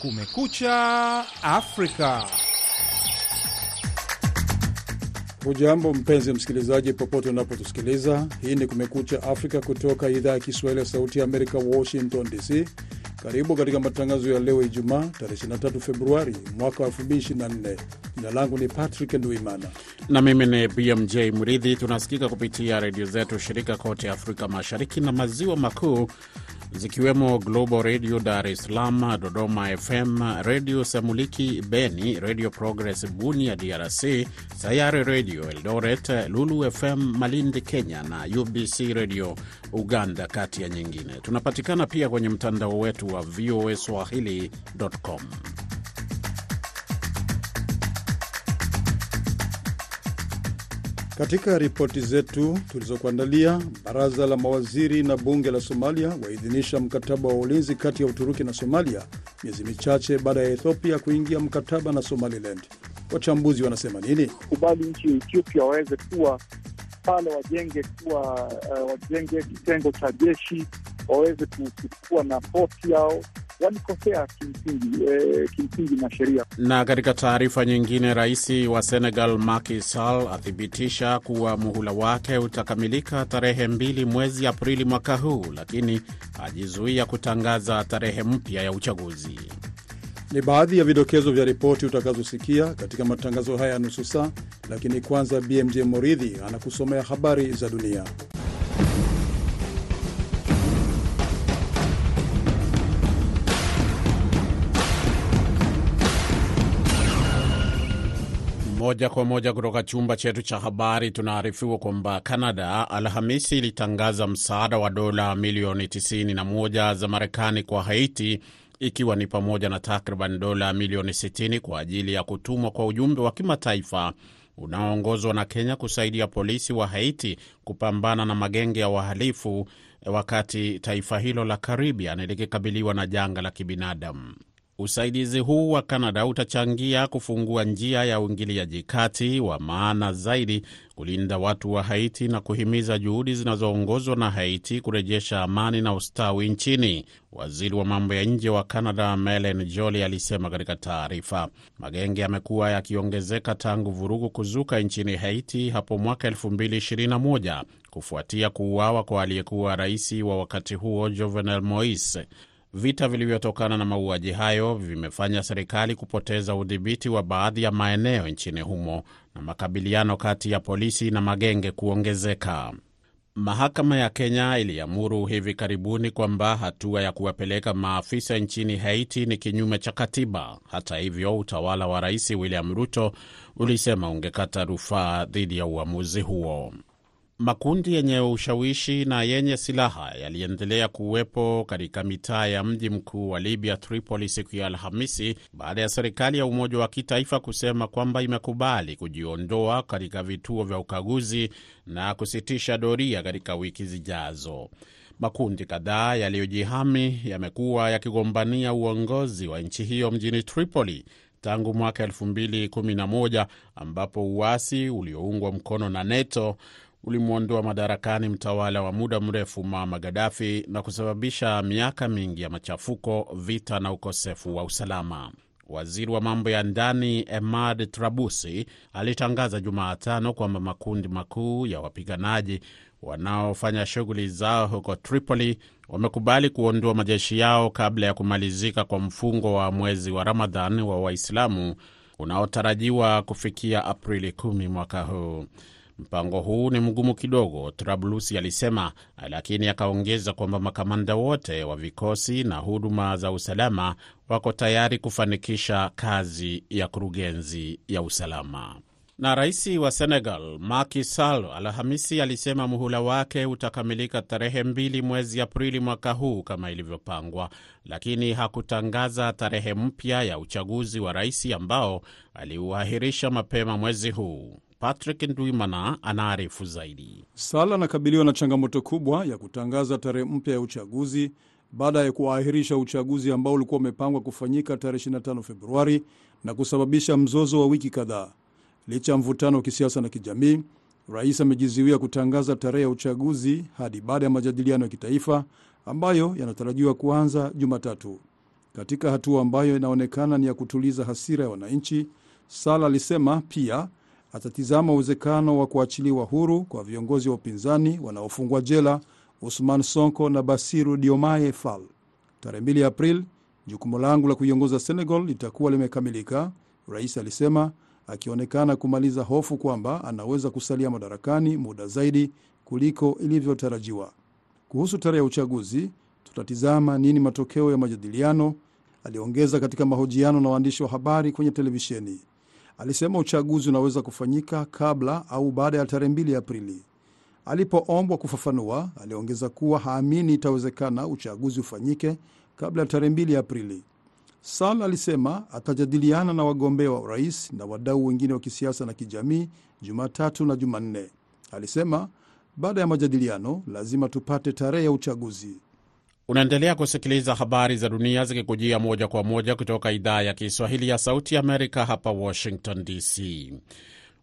Kumekucha Afrika. Hujambo mpenzi msikilizaji, popote unapotusikiliza. Hii ni Kumekucha Afrika kutoka idhaa ya Kiswahili ya Sauti ya Amerika, Washington DC. Karibu katika matangazo ya leo Ijumaa, tarehe 23 Februari mwaka wa 2024. Jina langu ni Patrick Nduimana na mimi ni BMJ Mridhi. Tunasikika kupitia redio zetu shirika kote Afrika Mashariki na Maziwa Makuu, zikiwemo Global Radio Dar es Salaam, Dodoma FM, Redio Semuliki Beni, Radio Progress Bunia DRC, Sayare Radio Eldoret, Lulu FM Malindi Kenya na UBC Radio Uganda, kati ya nyingine. Tunapatikana pia kwenye mtandao wetu wa VOA Swahili.com. Katika ripoti zetu tulizokuandalia, baraza la mawaziri na bunge la Somalia waidhinisha mkataba wa ulinzi kati ya Uturuki na Somalia miezi michache baada ya Ethiopia kuingia mkataba na Somaliland. Wachambuzi wanasema nini? kubali nchi Ethiopia waweze kuwa pale, wajenge kuwa uh, wajenge kitengo cha jeshi, waweze kuchukua na poti yao walikosea kimsingi, eh, kimsingi na sheria. Na katika taarifa nyingine, rais wa Senegal Macky Sall athibitisha kuwa muhula wake utakamilika tarehe mbili mwezi Aprili mwaka huu, lakini ajizuia kutangaza tarehe mpya ya uchaguzi. Ni baadhi ya vidokezo vya ripoti utakazosikia katika matangazo haya ya nusu saa, lakini kwanza BMJ Moridhi anakusomea habari za dunia. Moja kwa moja kutoka chumba chetu cha habari tunaarifiwa kwamba Kanada Alhamisi ilitangaza msaada wa dola milioni 91 za Marekani kwa Haiti, ikiwa ni pamoja na takriban dola milioni 60 kwa ajili ya kutumwa kwa ujumbe wa kimataifa unaoongozwa na Kenya kusaidia polisi wa Haiti kupambana na magenge ya wahalifu wakati taifa hilo la Caribbean likikabiliwa na janga la kibinadamu. Usaidizi huu wa Kanada utachangia kufungua njia ya uingiliaji kati wa maana zaidi kulinda watu wa Haiti na kuhimiza juhudi zinazoongozwa na Haiti kurejesha amani na ustawi nchini. Waziri wa mambo ya nje wa Kanada Melen Joly alisema katika taarifa, magenge yamekuwa yakiongezeka tangu vurugu kuzuka nchini Haiti hapo mwaka 2021 kufuatia kuuawa kwa aliyekuwa rais wa wakati huo Jovenel Moise. Vita vilivyotokana na mauaji hayo vimefanya serikali kupoteza udhibiti wa baadhi ya maeneo nchini humo na makabiliano kati ya polisi na magenge kuongezeka. Mahakama ya Kenya iliamuru hivi karibuni kwamba hatua ya kuwapeleka maafisa nchini Haiti ni kinyume cha katiba. Hata hivyo, utawala wa Rais William Ruto ulisema ungekata rufaa dhidi ya uamuzi huo. Makundi yenye ushawishi na yenye silaha yaliendelea kuwepo katika mitaa ya mji mkuu wa Libya, Tripoli, siku ya Alhamisi baada ya serikali ya umoja wa kitaifa kusema kwamba imekubali kujiondoa katika vituo vya ukaguzi na kusitisha doria katika wiki zijazo. Makundi kadhaa yaliyojihami yamekuwa yakigombania uongozi wa nchi hiyo mjini Tripoli tangu mwaka 2011 ambapo uasi ulioungwa mkono na NATO ulimwondoa madarakani mtawala wa muda mrefu Muammar Gaddafi na kusababisha miaka mingi ya machafuko, vita na ukosefu wa usalama. Waziri wa mambo ya ndani Emad Trabusi alitangaza Jumatano kwamba makundi makuu ya wapiganaji wanaofanya shughuli zao huko Tripoli wamekubali kuondoa majeshi yao kabla ya kumalizika kwa mfungo wa mwezi wa Ramadhan wa Waislamu unaotarajiwa kufikia Aprili 10 mwaka huu. Mpango huu ni mgumu kidogo, Trablusi alisema, lakini akaongeza kwamba makamanda wote wa vikosi na huduma za usalama wako tayari kufanikisha kazi ya kurugenzi ya usalama. Na rais wa Senegal Macky Sall Alhamisi alisema muhula wake utakamilika tarehe mbili mwezi Aprili mwaka huu kama ilivyopangwa, lakini hakutangaza tarehe mpya ya uchaguzi wa rais ambao aliuahirisha mapema mwezi huu. Patrick Ndwimana anaarifu zaidi. Sala anakabiliwa na changamoto kubwa ya kutangaza tarehe mpya ya uchaguzi baada ya kuahirisha uchaguzi ambao ulikuwa umepangwa kufanyika tarehe 25 Februari na kusababisha mzozo wa wiki kadhaa. Licha ya mvutano wa kisiasa na kijamii, rais amejizuia kutangaza tarehe ya uchaguzi hadi baada ya majadiliano ya kitaifa ambayo yanatarajiwa kuanza Jumatatu. katika hatua ambayo inaonekana ni ya kutuliza hasira ya wananchi. Sala alisema pia atatizama uwezekano wa kuachiliwa huru kwa viongozi wa upinzani wanaofungwa jela Usman Sonko na Basiru Diomaye Fall. Tarehe 2 Aprili, jukumu langu la kuiongoza Senegal litakuwa limekamilika, rais alisema, akionekana kumaliza hofu kwamba anaweza kusalia madarakani muda zaidi kuliko ilivyotarajiwa. Kuhusu tarehe ya uchaguzi, tutatizama nini matokeo ya majadiliano, aliongeza katika mahojiano na waandishi wa habari kwenye televisheni. Alisema uchaguzi unaweza kufanyika kabla au baada ya tarehe 2 Aprili. Alipoombwa kufafanua, aliongeza kuwa haamini itawezekana uchaguzi ufanyike kabla ya tarehe 2 Aprili. Sal alisema atajadiliana na wagombea wa urais na wadau wengine wa kisiasa na kijamii Jumatatu na Jumanne. Alisema baada ya majadiliano lazima tupate tarehe ya uchaguzi. Unaendelea kusikiliza habari za dunia zikikujia moja kwa moja kutoka idhaa ya Kiswahili ya Sauti Amerika, hapa Washington DC.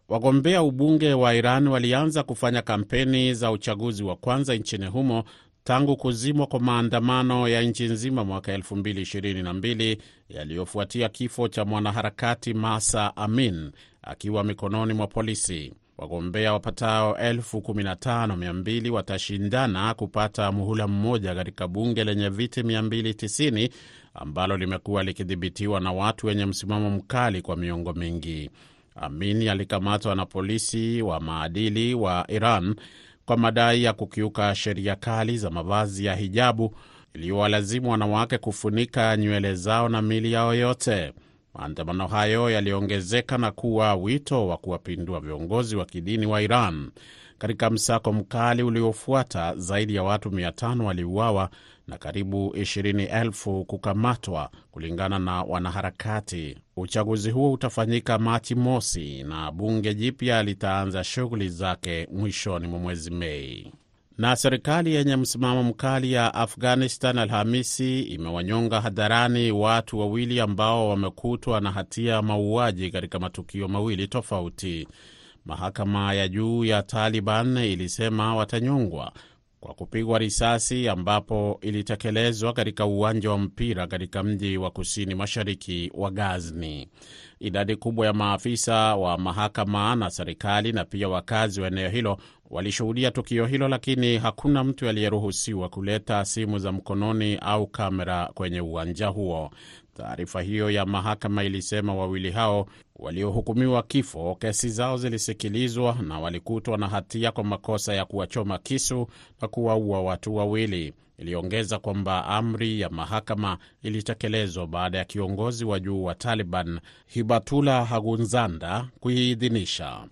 Wagombea ubunge wa Iran walianza kufanya kampeni za uchaguzi wa kwanza nchini humo tangu kuzimwa kwa maandamano ya nchi nzima mwaka 2022 yaliyofuatia kifo cha mwanaharakati Masa Amin akiwa mikononi mwa polisi. Wagombea wapatao 15,200 watashindana kupata muhula mmoja katika bunge lenye viti 290 ambalo limekuwa likidhibitiwa na watu wenye msimamo mkali kwa miongo mingi. Amin alikamatwa na polisi wa maadili wa Iran kwa madai ya kukiuka sheria kali za mavazi ya hijabu iliyowalazimu wanawake kufunika nywele zao na mili yao yote. Maandamano hayo yaliongezeka na kuwa wito wa kuwapindua viongozi wa kidini wa Iran. Katika msako mkali uliofuata, zaidi ya watu 500 waliuawa na karibu 20,000 kukamatwa, kulingana na wanaharakati. Uchaguzi huo utafanyika Machi mosi na bunge jipya litaanza shughuli zake mwishoni mwa mwezi Mei. Na serikali yenye msimamo mkali ya Afghanistan Alhamisi imewanyonga hadharani watu wawili ambao wamekutwa na hatia ya mauaji katika matukio mawili tofauti. Mahakama ya juu ya Taliban ilisema watanyongwa kwa kupigwa risasi ambapo ilitekelezwa katika uwanja wa mpira katika mji wa kusini mashariki wa Ghazni. Idadi kubwa ya maafisa wa mahakama na serikali na pia wakazi wa eneo hilo walishuhudia tukio hilo, lakini hakuna mtu aliyeruhusiwa kuleta simu za mkononi au kamera kwenye uwanja huo. Taarifa hiyo ya mahakama ilisema wawili hao waliohukumiwa kifo, kesi zao zilisikilizwa na walikutwa na hatia kwa makosa ya kuwachoma kisu na kuwaua watu wawili. Iliongeza kwamba amri ya mahakama ilitekelezwa baada ya kiongozi wa juu wa Taliban Hibatullah Hagunzanda kuiidhinisha.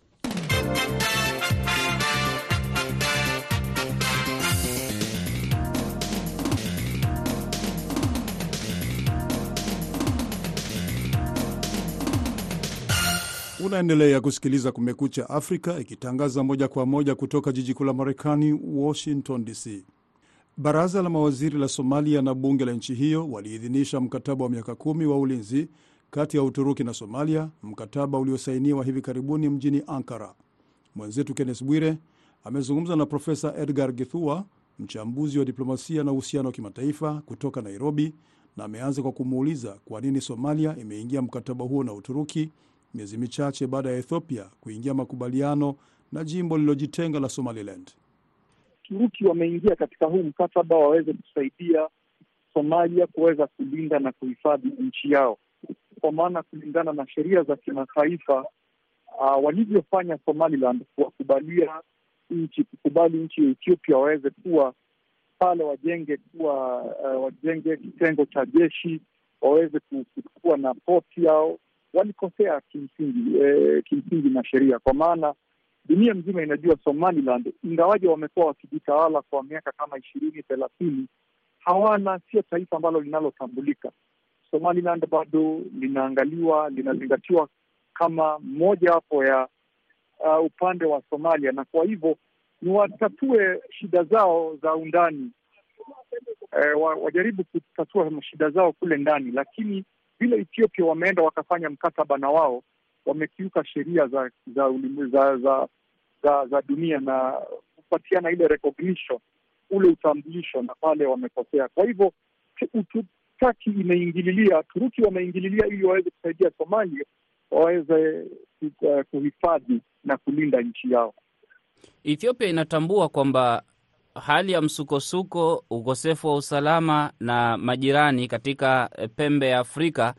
Unaendelea kusikiliza Kumekucha Afrika ikitangaza moja kwa moja kutoka jiji kuu la Marekani, Washington DC. Baraza la mawaziri la Somalia na bunge la nchi hiyo waliidhinisha mkataba wa miaka kumi wa ulinzi kati ya Uturuki na Somalia, mkataba uliosainiwa hivi karibuni mjini Ankara. Mwenzetu Kennes Bwire amezungumza na Profesa Edgar Githua, mchambuzi wa diplomasia na uhusiano wa kimataifa kutoka Nairobi, na ameanza kwa kumuuliza kwa nini Somalia imeingia mkataba huo na Uturuki miezi michache baada ya Ethiopia kuingia makubaliano na jimbo lililojitenga la Somaliland. Turuki wameingia katika huu mkataba waweze kusaidia Somalia kuweza kulinda na kuhifadhi nchi yao, kwa maana kulingana na sheria za kimataifa uh, walivyofanya Somaliland kuwakubalia nchi kukubali nchi ya Ethiopia waweze kuwa pale, wajenge kuwa uh, wajenge kitengo cha jeshi, waweze kuwa na poti yao walikosea kimsingi eh, kimsingi na sheria, kwa maana dunia mzima inajua Somaliland, ingawaje wamekuwa wakijitawala kwa miaka kama ishirini thelathini, hawana sio taifa ambalo linalotambulika. Somaliland bado linaangaliwa, linazingatiwa kama moja wapo ya uh, upande wa Somalia, na kwa hivyo ni watatue shida zao za undani eh, wajaribu kutatua shida zao kule ndani, lakini vile Ethiopia wameenda wakafanya mkataba na wao, wamekiuka sheria za za, za, za, za za dunia na kupatiana ile recognition, ule utambulisho, na pale wamekosea. Kwa hivyo Taki imeingililia, Turuki wameingililia ili waweze kusaidia Somalia waweze kuhifadhi na kulinda nchi yao. Ethiopia inatambua kwamba hali ya msukosuko, ukosefu wa usalama na majirani katika pembe ya Afrika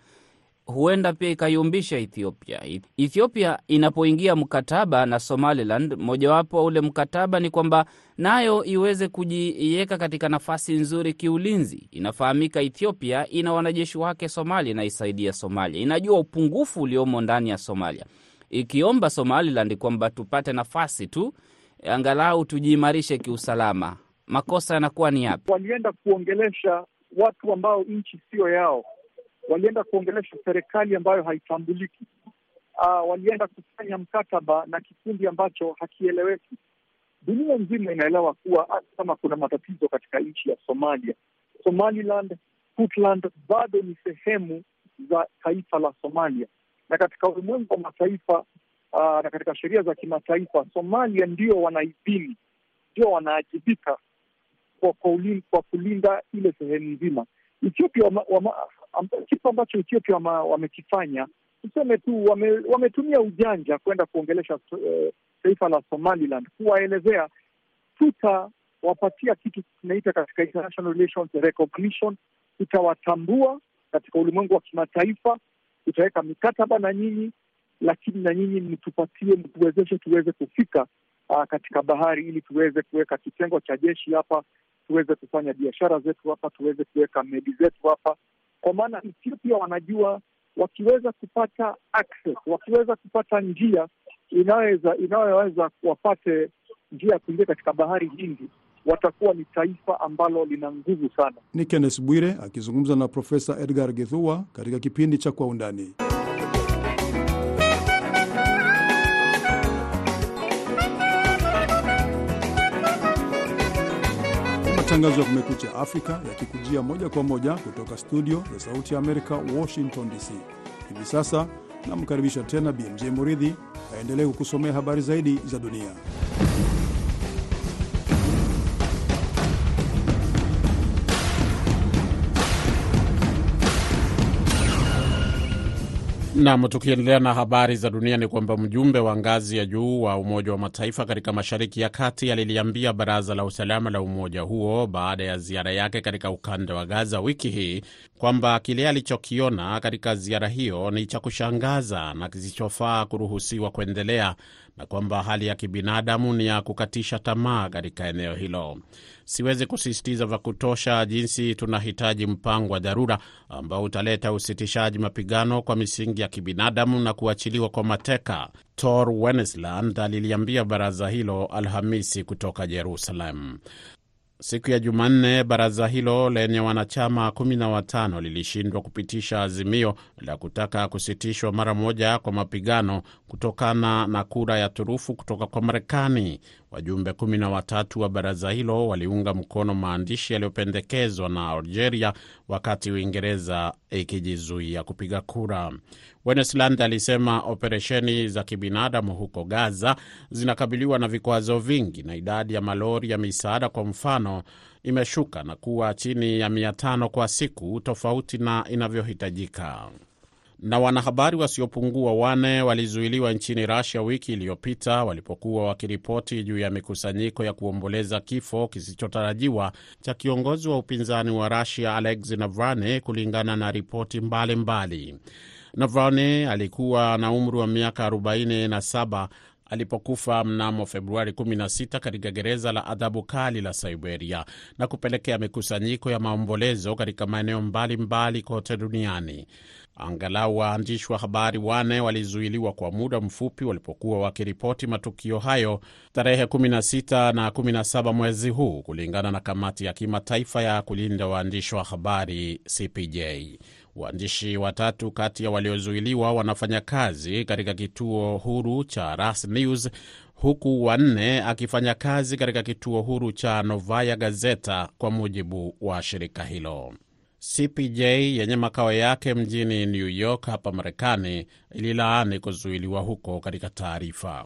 huenda pia ikayumbisha Ethiopia. Ethiopia inapoingia mkataba na Somaliland, mojawapo wa ule mkataba ni kwamba nayo iweze kujiweka katika nafasi nzuri kiulinzi. Inafahamika Ethiopia ina wanajeshi wake Somalia, inaisaidia Somalia, inajua upungufu uliomo ndani ya Somalia, ikiomba Somaliland kwamba tupate nafasi tu angalau tujiimarishe kiusalama. Makosa yanakuwa ni yapi? Walienda kuongelesha watu ambao nchi siyo yao walienda kuongelesha serikali ambayo haitambuliki. Uh, walienda kufanya mkataba na kikundi ambacho hakieleweki. Dunia nzima inaelewa kuwa hata kama kuna matatizo katika nchi ya Somalia, Somaliland, Puntland bado ni sehemu za taifa la Somalia, na katika ulimwengu wa mataifa uh, na katika sheria za kimataifa, Somalia ndio wanaidhini, ndio wanaajibika kwa, kwa kulinda ile sehemu nzima. Ethiopia wama, wama, kitu ambacho Ethiopia wamekifanya tuseme tu wame, wametumia ujanja kwenda kuongelesha uh, taifa la Somaliland kuwaelezea tutawapatia kitu tunaita katika international relations recognition, tutawatambua katika ulimwengu wa kimataifa, tutaweka mikataba na nyinyi, lakini na nyinyi mtupatie, mtuwezeshe tuweze kufika uh, katika bahari ili tuweze kuweka kitengo cha jeshi hapa, tuweze kufanya biashara zetu hapa, tuweze kuweka meli zetu hapa kwa maana Ethiopia wanajua wakiweza kupata access, wakiweza kupata njia inayoweza inayoweza wapate njia ya kuingia katika bahari Hindi, watakuwa ni taifa ambalo lina nguvu sana. Ni Kenneth Bwire akizungumza na Profesa Edgar Githua katika kipindi cha Kwa Undani. Matangazo ya Kumekucha Afrika yakikujia moja kwa moja kutoka studio za Sauti ya Amerika, Washington DC. Hivi sasa namkaribisha tena BMJ Muridhi aendelee kukusomea habari zaidi za dunia. Nam, tukiendelea na habari za dunia ni kwamba mjumbe wa ngazi ya juu wa Umoja wa Mataifa katika Mashariki ya Kati aliliambia Baraza la Usalama la umoja huo baada ya ziara yake katika ukanda wa Gaza wiki hii kwamba kile alichokiona katika ziara hiyo ni cha kushangaza na kisichofaa kuruhusiwa kuendelea na kwamba hali ya kibinadamu ni ya kukatisha tamaa katika eneo hilo. Siwezi kusisitiza vya kutosha jinsi tunahitaji mpango wa dharura ambao utaleta usitishaji mapigano kwa misingi ya kibinadamu na kuachiliwa kwa mateka, Tor Wennesland aliliambia baraza hilo Alhamisi kutoka Jerusalem. Siku ya Jumanne, baraza hilo lenye wanachama 15 lilishindwa kupitisha azimio la kutaka kusitishwa mara moja kwa mapigano kutokana na kura ya turufu kutoka kwa Marekani. Wajumbe 13 wa baraza hilo waliunga mkono maandishi yaliyopendekezwa na Algeria, wakati Uingereza ikijizuia kupiga kura. Wennesland alisema operesheni za kibinadamu huko Gaza zinakabiliwa na vikwazo vingi na idadi ya malori ya misaada kwa mfano imeshuka na kuwa chini ya mia tano kwa siku, tofauti na inavyohitajika. Na wanahabari wasiopungua wane walizuiliwa nchini Russia wiki iliyopita walipokuwa wakiripoti juu ya mikusanyiko ya kuomboleza kifo kisichotarajiwa cha kiongozi wa upinzani wa Russia Alexei Navalny, kulingana na ripoti mbalimbali. Navalny alikuwa na umri wa miaka 47 alipokufa mnamo Februari 16 katika gereza la adhabu kali la Siberia na kupelekea mikusanyiko ya maombolezo katika maeneo mbalimbali kote duniani. Angalau waandishi wa habari wane walizuiliwa kwa muda mfupi walipokuwa wakiripoti matukio hayo tarehe 16 na 17 mwezi huu, kulingana na kamati ya kimataifa ya kulinda waandishi wa habari CPJ. Waandishi watatu kati ya waliozuiliwa wanafanya kazi katika kituo huru cha Ras News, huku wanne akifanya kazi katika kituo huru cha Novaya Gazeta, kwa mujibu wa shirika hilo. CPJ yenye makao yake mjini New York hapa Marekani ililaani kuzuiliwa huko katika taarifa.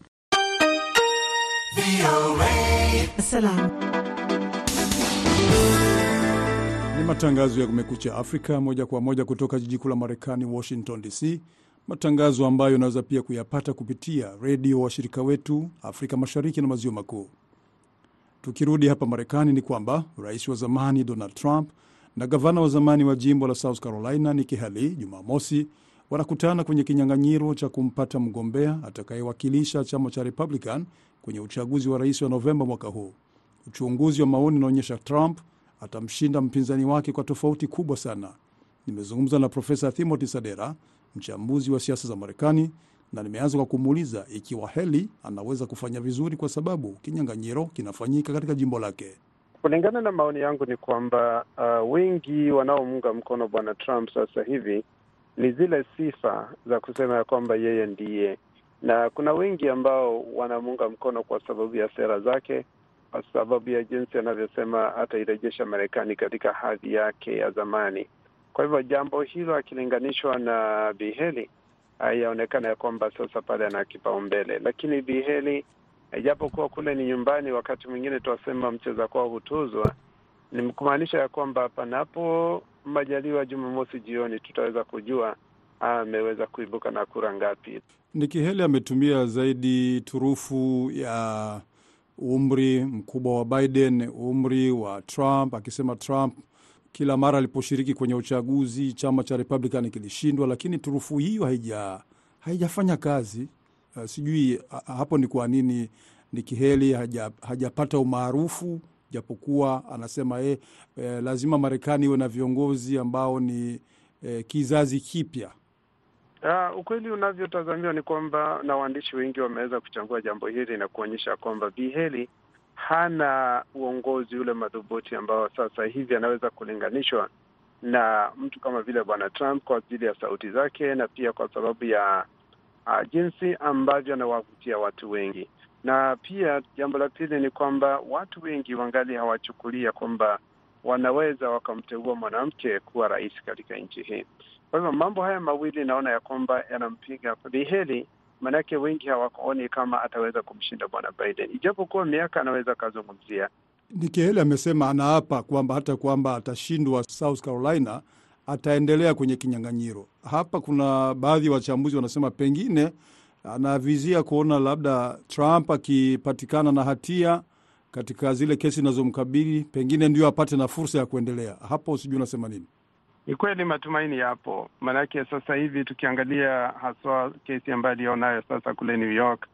Ni matangazo ya Kumekucha Afrika moja kwa moja kutoka jiji kuu la Marekani, Washington DC, matangazo ambayo unaweza pia kuyapata kupitia redio washirika wetu Afrika Mashariki na Maziwa Makuu. Tukirudi hapa Marekani, ni kwamba rais wa zamani Donald Trump na gavana wa zamani wa jimbo la South Carolina Nikki Haley Jumamosi wanakutana kwenye kinyang'anyiro cha kumpata mgombea atakayewakilisha chama cha Republican kwenye uchaguzi wa rais wa Novemba mwaka huu. Uchunguzi wa maoni unaonyesha Trump atamshinda mpinzani wake kwa tofauti kubwa sana. Nimezungumza na Profesa Timothy Sadera, mchambuzi wa siasa za Marekani, na nimeanza kwa kumuuliza ikiwa Heli anaweza kufanya vizuri kwa sababu kinyang'anyiro kinafanyika katika jimbo lake. Kulingana na maoni yangu ni kwamba uh, wengi wanaomuunga mkono bwana Trump sasa hivi ni zile sifa za kusema ya kwamba yeye ndiye, na kuna wengi ambao wanamuunga mkono kwa sababu ya sera zake, kwa sababu ya jinsi anavyosema atairejesha Marekani katika hadhi yake ya zamani. Kwa hivyo jambo hilo akilinganishwa na Biheli yaonekana ya kwamba sasa pale ana kipaumbele, lakini Biheli ijapokuwa kule ni nyumbani, wakati mwingine twasema mcheza kwao hutuzwa, ni kumaanisha ya kwamba panapo majaliwa Jumamosi jioni tutaweza kujua ameweza kuibuka na kura ngapi. Nikki Haley ametumia zaidi turufu ya umri mkubwa wa Biden, umri wa Trump, akisema Trump kila mara aliposhiriki kwenye uchaguzi chama cha Republican kilishindwa, lakini turufu hiyo haija haijafanya kazi. Uh, sijui hapo ni kwa nini Nikki Haley haja, hajapata umaarufu japokuwa anasema eh, eh, lazima Marekani iwe na viongozi ambao ni eh, kizazi kipya. Uh, ukweli unavyotazamiwa ni kwamba na waandishi wengi wameweza kuchambua jambo hili na kuonyesha kwamba Bi Haley hana uongozi ule madhubuti ambao sasa hivi anaweza kulinganishwa na mtu kama vile bwana Trump kwa ajili ya sauti zake na pia kwa sababu ya uh, jinsi ambavyo anawavutia watu wengi, na pia jambo la pili ni kwamba watu wengi wangali hawachukulia kwamba wanaweza wakamteua mwanamke kuwa rais katika nchi hii. Kwa hivyo mambo haya mawili naona ya kwamba yanampiga Bi Haley, maanake wengi hawaoni kama ataweza kumshinda bwana Biden, ijapokuwa miaka anaweza akazungumzia. Nikki Haley amesema anaapa kwamba hata kwamba atashindwa South Carolina ataendelea kwenye kinyang'anyiro. Hapa kuna baadhi ya wachambuzi wanasema pengine anavizia kuona labda Trump akipatikana na hatia katika zile kesi zinazomkabili pengine ndio apate na fursa ya kuendelea. Hapo sijui unasema nini? Ni kweli matumaini yapo, maanake sasa hivi tukiangalia haswa kesi ambayo aliyonayo sasa kule New York,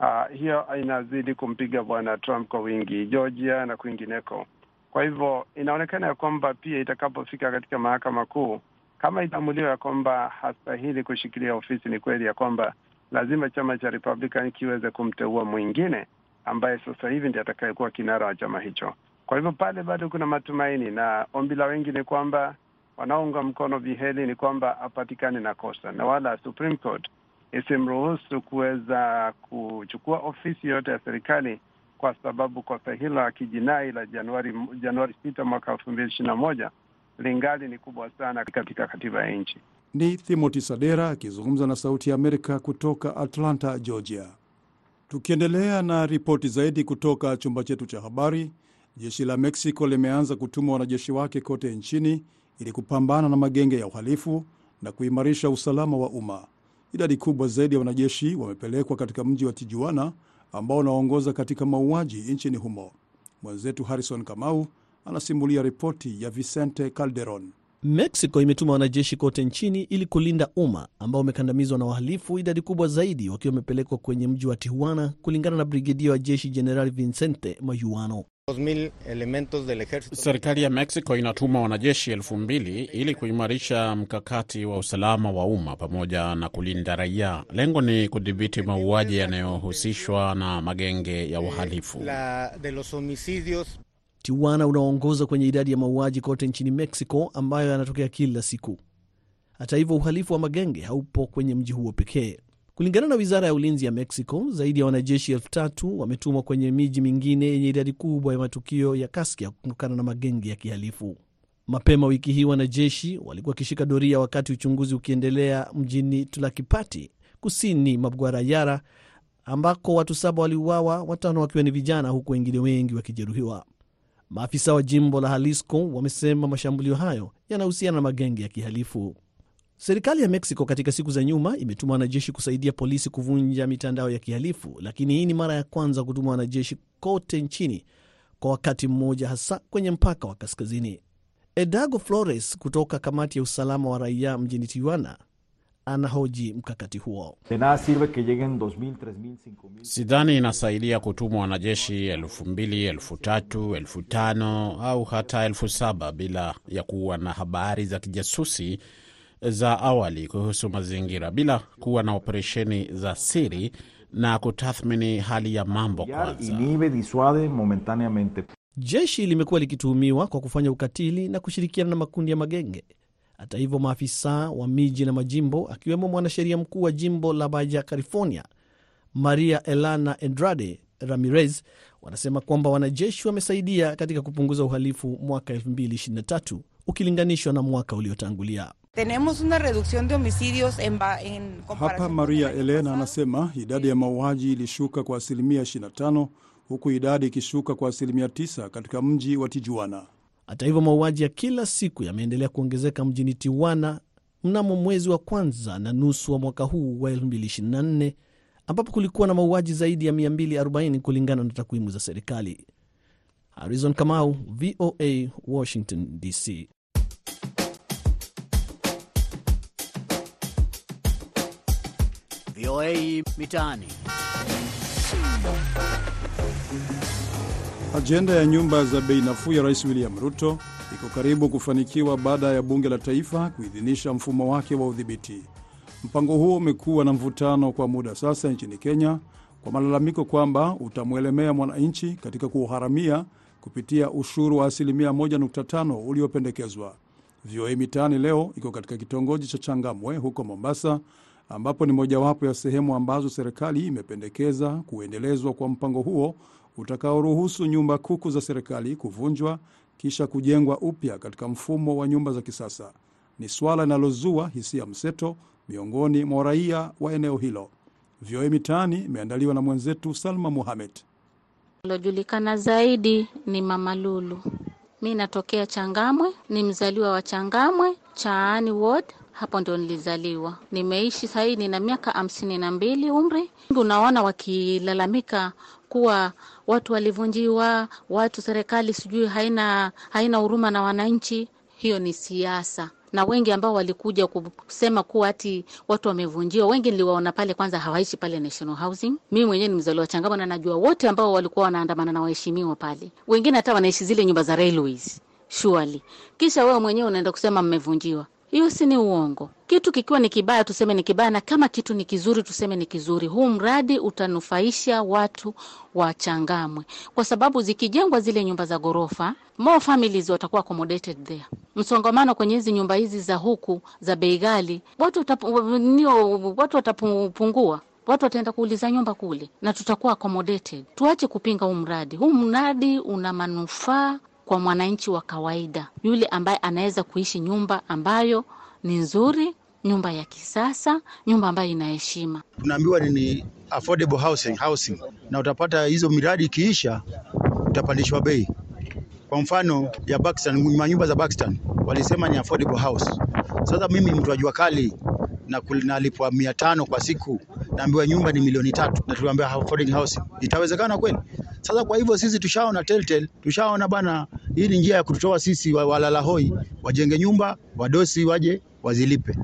uh, hiyo inazidi kumpiga bwana Trump kwa wingi, Georgia na kwingineko. Kwa hivyo inaonekana ya kwamba pia itakapofika katika mahakama kuu, kama itaamuliwa ya kwamba hastahili kushikilia ofisi, ni kweli ya kwamba lazima chama cha Republican kiweze kumteua mwingine ambaye sasa hivi ndiye atakayekuwa kinara wa chama hicho. Kwa hivyo pale bado kuna matumaini, na ombi la wengi ni kwamba wanaounga mkono Biheli ni kwamba apatikane na kosa na wala Supreme Court isimruhusu kuweza kuchukua ofisi yote ya serikali kwa sababu kosa hilo la kijinai la Januari Januari sita mwaka elfu mbili ishirini na moja lingali ni kubwa sana katika katiba ya nchi. Ni Timothy Sadera akizungumza na Sauti ya Amerika kutoka Atlanta, Georgia. Tukiendelea na ripoti zaidi kutoka chumba chetu cha habari, jeshi la Mexico limeanza kutuma wanajeshi wake kote nchini ili kupambana na magenge ya uhalifu na kuimarisha usalama wa umma. Idadi kubwa zaidi ya wanajeshi wamepelekwa katika mji wa Tijuana ambao unaongoza katika mauaji nchini humo. Mwenzetu Harrison Kamau anasimulia ripoti ya Vicente Calderon. Mexico imetuma wanajeshi kote nchini ili kulinda umma ambao umekandamizwa na wahalifu, idadi kubwa zaidi wakiwa wamepelekwa kwenye mji wa Tijuana, kulingana na brigedia wa jeshi Jenerali Vincente Mayuano. Serikali ya Mexico inatuma wanajeshi elfu mbili ili kuimarisha mkakati wa usalama wa umma pamoja na kulinda raia. Lengo ni kudhibiti mauaji yanayohusishwa na magenge ya uhalifu. Tijuana unaoongoza kwenye idadi ya mauaji kote nchini Mexico, ambayo yanatokea kila siku. Hata hivyo, uhalifu wa magenge haupo kwenye mji huo pekee. Kulingana na wizara ya ulinzi ya Mexico, zaidi ya wanajeshi elfu tatu wametumwa kwenye miji mingine yenye idadi kubwa ya matukio ya kaskia kutokana na magenge ya kihalifu. Mapema wiki hii wanajeshi walikuwa wakishika doria wakati uchunguzi ukiendelea mjini Tulakipati, kusini mwa ambako watu saba waliuawa, watano wakiwa ni vijana, huku wengine wengi wakijeruhiwa. Maafisa wa jimbo la Jalisco wamesema mashambulio hayo yanahusiana na magenge ya kihalifu. Serikali ya Mexico katika siku za nyuma imetuma wanajeshi kusaidia polisi kuvunja mitandao ya kihalifu, lakini hii ni mara ya kwanza kutuma wanajeshi kote nchini kwa wakati mmoja, hasa kwenye mpaka wa kaskazini. Edago Flores kutoka kamati ya usalama wa raia mjini Tijuana anahoji mkakati huo. Sidhani inasaidia kutumwa wanajeshi elfu mbili, elfu tatu, elfu tano au hata elfu saba bila ya kuwa na habari za kijasusi za awali kuhusu mazingira, bila kuwa na operesheni za siri na kutathmini hali ya mambo kwanza. Jeshi limekuwa likituhumiwa kwa kufanya ukatili na kushirikiana na makundi ya magenge. Hata hivyo, maafisa wa miji na majimbo akiwemo mwanasheria mkuu wa jimbo la Baja California Maria Elena Andrade Ramirez wanasema kwamba wanajeshi wamesaidia katika kupunguza uhalifu mwaka 2023 ukilinganishwa na mwaka uliotangulia. Hapa Maria Elena anasema idadi ya mauaji ilishuka kwa asilimia 25 huku idadi ikishuka kwa asilimia 9 katika mji wa Tijuana. Hata hivyo mauaji ya kila siku yameendelea kuongezeka mjini Tijuana mnamo mwezi wa kwanza na nusu wa mwaka huu wa 2024 ambapo kulikuwa na mauaji zaidi ya 240 kulingana na takwimu za serikali. Harrison Kamau, VOA, Washington DC. VOA Mitaani. Ajenda ya nyumba za bei nafuu ya Rais William Ruto iko karibu kufanikiwa baada ya bunge la taifa kuidhinisha mfumo wake wa udhibiti. Mpango huo umekuwa na mvutano kwa muda sasa nchini Kenya kwa malalamiko kwamba utamwelemea mwananchi katika kuuharamia kupitia ushuru wa asilimia 1.5 uliopendekezwa. VOA Mitaani leo iko katika kitongoji cha Changamwe huko Mombasa, ambapo ni mojawapo ya sehemu ambazo serikali imependekeza kuendelezwa kwa mpango huo utakaoruhusu nyumba kuku za serikali kuvunjwa kisha kujengwa upya katika mfumo wa nyumba za kisasa. Ni swala linalozua hisia mseto miongoni mwa raia wa eneo hilo. VOA Mitaani imeandaliwa na mwenzetu Salma Muhamed. Lojulikana zaidi ni Mama Lulu. Mi natokea Changamwe, ni mzaliwa wa Changamwe Chaani Ward, hapo ndio nilizaliwa. Nimeishi sahii, nina miaka hamsini na mbili umri. Unaona wakilalamika kuwa watu walivunjiwa, watu serikali sijui haina haina huruma na wananchi. Hiyo ni siasa na wengi ambao walikuja kusema kuwa ati watu wamevunjiwa, wengi niliwaona pale, kwanza hawaishi pale National Housing. Mimi mwenyewe ni mzaliwa Changamwe na najua wote ambao walikuwa wanaandamana na waheshimiwa pale, wengine hata wanaishi zile nyumba za railways surely. Kisha wewe mwenyewe unaenda kusema mmevunjiwa. Hiyo si ni uongo. Kitu kikiwa ni kibaya tuseme ni kibaya, na kama kitu ni kizuri tuseme ni kizuri. Huu mradi utanufaisha watu wa Changamwe kwa sababu zikijengwa zile nyumba za ghorofa, more families watakuwa accommodated there. Msongamano kwenye hizi nyumba hizi za huku za bei ghali, watu watapu, watapungua watu wataenda kuuliza nyumba kule na tutakuwa accommodated. Tuache kupinga huu mradi. Huu mradi una manufaa kwa mwananchi wa kawaida, yule ambaye anaweza kuishi nyumba ambayo ni nzuri, nyumba ya kisasa, nyumba ambayo ina heshima. Tunaambiwa ni affordable housing, housing, na utapata hizo miradi ikiisha utapandishwa bei. Kwa mfano ya Pakistan, manyumba za Pakistan walisema ni affordable house. Sasa mimi mtu wa jua kali na nalipwa mia tano kwa siku, naambiwa nyumba ni milioni tatu na tuliambiwa affording housing. Itawezekana kweli? Sasa kwa hivyo sisi tushaona telltale, tushaona bana, hii ni njia ya kututoa sisi walala hoi, wajenge nyumba, wadosi waje wazilipe.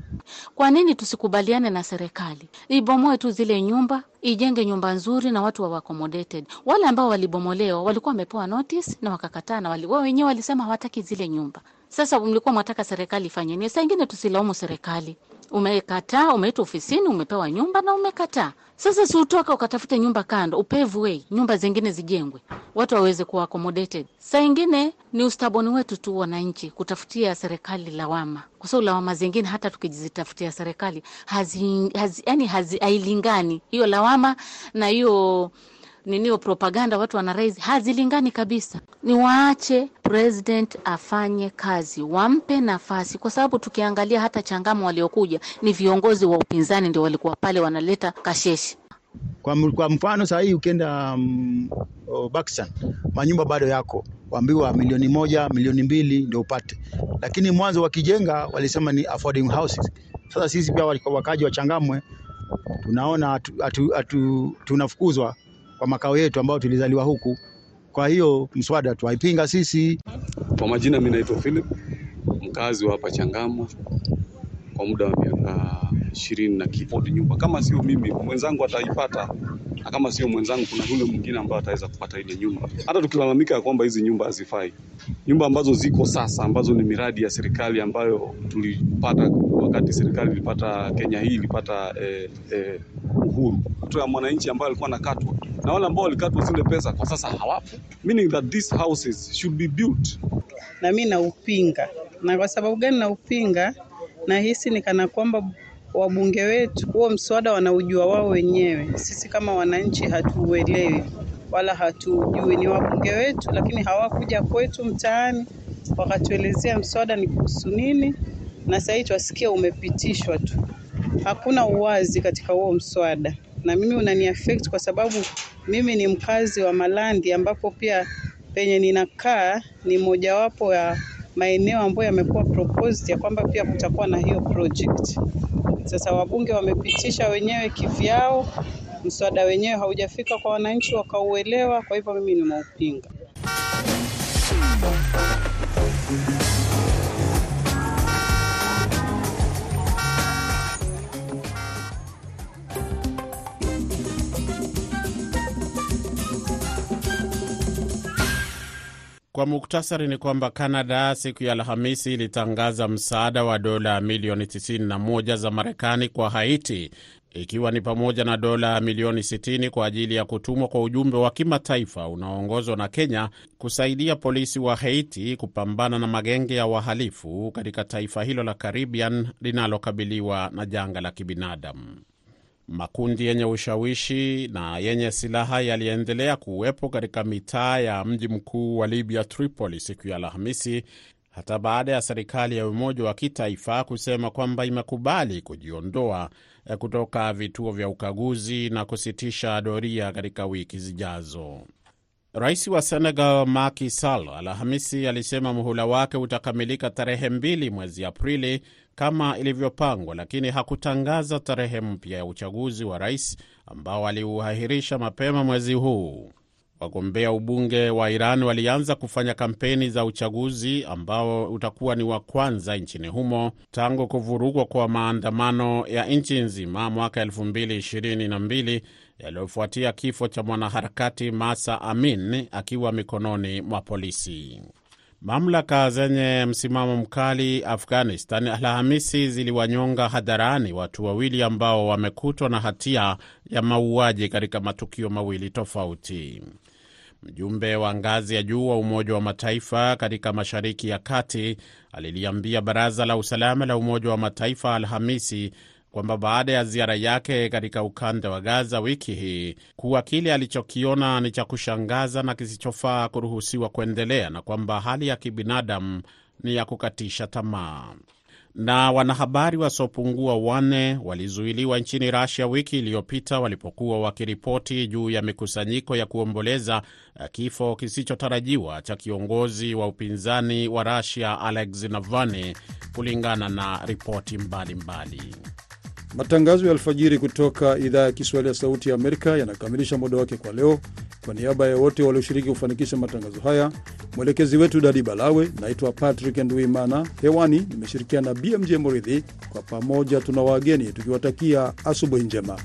Kwa nini tusikubaliane na serikali ibomoe tu zile nyumba, ijenge nyumba nzuri na watu wa accommodated? Wale ambao walibomolewa walikuwa wamepewa notice na wakakataa, na wao wenyewe walisema hawataki zile nyumba. Sasa mlikuwa mwataka serikali ifanye nini? Saa ingine tusilaumu serikali. Umekataa, umeitwa ofisini, umepewa nyumba na umekataa. Sasa si utoka ukatafute nyumba kando, upave way, nyumba zingine zijengwe, watu waweze kuwa accommodated. Saa ingine ni ustaboni wetu tu wananchi kutafutia serikali lawama, kwa sababu lawama zingine hata tukijizitafutia serikali hazi, hazi, yani hazi, hailingani hiyo lawama na hiyo ninio propaganda watu wana hazilingani kabisa. Ni waache president afanye kazi, wampe nafasi, kwa sababu tukiangalia hata changamo waliokuja ni viongozi wa upinzani ndio walikuwa pale wanaleta kasheshi. Kwa, kwa mfano saa hii ukienda um, Pakistan manyumba bado yako, waambiwa milioni moja milioni mbili ndio upate, lakini mwanzo wakijenga walisema ni affording houses. Sasa sisi pia wakaji wa Changamwe tunaona atu, atu, atu, tunafukuzwa kwa makao yetu ambayo tulizaliwa huku. Kwa hiyo mswada tuwaipinga sisi. Kwa majina mimi naitwa Philip, mkazi wa hapa Changamwe kwa muda wa miaka ishirini na kitu. Nyumba kama sio mimi, mwenzangu ataipata, na kama sio mwenzangu, kuna yule mwingine ambaye ataweza kupata ile nyumba. Hata tukilalamika ya kwamba hizi nyumba hazifai, nyumba ambazo ziko sasa, ambazo ni miradi ya serikali ambayo tulipata wakati serikali ilipata, Kenya hii ilipata eh, eh, uhuru mtu ya mwananchi ambaye alikuwa anakatwa na wale ambao walikatwa zile pesa kwa sasa hawapo, meaning that these houses should be built na mi naupinga. Na kwa sababu gani naupinga? Nahisi ni kana kwamba wabunge wetu huo mswada wanaujua wao wenyewe, sisi kama wananchi hatuuelewi wala hatuujui. Ni wabunge wetu, lakini hawakuja kwetu mtaani wakatuelezea mswada ni kuhusu nini, na sasa hivi twasikia umepitishwa tu, hakuna uwazi katika huo mswada, na mimi unaniaffect kwa sababu mimi ni mkazi wa Malandi ambapo pia penye ninakaa ni mojawapo ya maeneo ambayo yamekuwa proposed ya kwamba pia kutakuwa na hiyo project. Sasa wabunge wamepitisha wenyewe kivyao, mswada wenyewe haujafika kwa wananchi wakauelewa, kwa hivyo mimi nimeupinga. Kwa muktasari ni kwamba Canada siku ya Alhamisi ilitangaza msaada wa dola milioni 91 za Marekani kwa Haiti, ikiwa ni pamoja na dola milioni 60 kwa ajili ya kutumwa kwa ujumbe wa kimataifa unaoongozwa na Kenya kusaidia polisi wa Haiti kupambana na magenge ya wahalifu katika taifa hilo la Caribbean linalokabiliwa na janga la kibinadamu. Makundi yenye ushawishi na yenye silaha yaliendelea kuwepo katika mitaa ya mji mkuu wa Libya, Tripoli, siku ya Alhamisi, hata baada ya serikali ya umoja wa kitaifa kusema kwamba imekubali kujiondoa kutoka vituo vya ukaguzi na kusitisha doria katika wiki zijazo. Rais wa Senegal Macky Sall Alhamisi alisema muhula wake utakamilika tarehe mbili mwezi Aprili kama ilivyopangwa, lakini hakutangaza tarehe mpya ya uchaguzi wa rais ambao aliuahirisha mapema mwezi huu. Wagombea ubunge wa Iran walianza kufanya kampeni za uchaguzi ambao utakuwa ni wa kwanza nchini humo tangu kuvurugwa kwa maandamano ya nchi nzima mwaka 2022 yaliyofuatia kifo cha mwanaharakati Masa Amin akiwa mikononi mwa polisi. Mamlaka zenye msimamo mkali Afghanistan Alhamisi ziliwanyonga hadharani watu wawili ambao wamekutwa na hatia ya mauaji katika matukio mawili tofauti. Mjumbe wa ngazi ya juu wa Umoja wa Mataifa katika Mashariki ya Kati aliliambia Baraza la Usalama la Umoja wa Mataifa Alhamisi kwamba baada ya ziara yake katika ukanda wa Gaza wiki hii kuwa kile alichokiona ni cha kushangaza na kisichofaa kuruhusiwa kuendelea na kwamba hali ya kibinadamu ni ya kukatisha tamaa. Na wanahabari wasiopungua wanne walizuiliwa nchini Russia wiki iliyopita walipokuwa wakiripoti juu ya mikusanyiko ya kuomboleza kifo kisichotarajiwa cha kiongozi wa upinzani wa Russia Alexei Navalny, kulingana na ripoti mbalimbali. Matangazo ya alfajiri kutoka idhaa ya Kiswahili ya Sauti ya Amerika yanakamilisha muda wake kwa leo. Kwa niaba ya wote walioshiriki kufanikisha matangazo haya, mwelekezi wetu Dadi Balawe, naitwa Patrick Nduimana. Hewani nimeshirikiana na BMJ Moridhi. Kwa pamoja tuna wageni tukiwatakia asubuhi njema.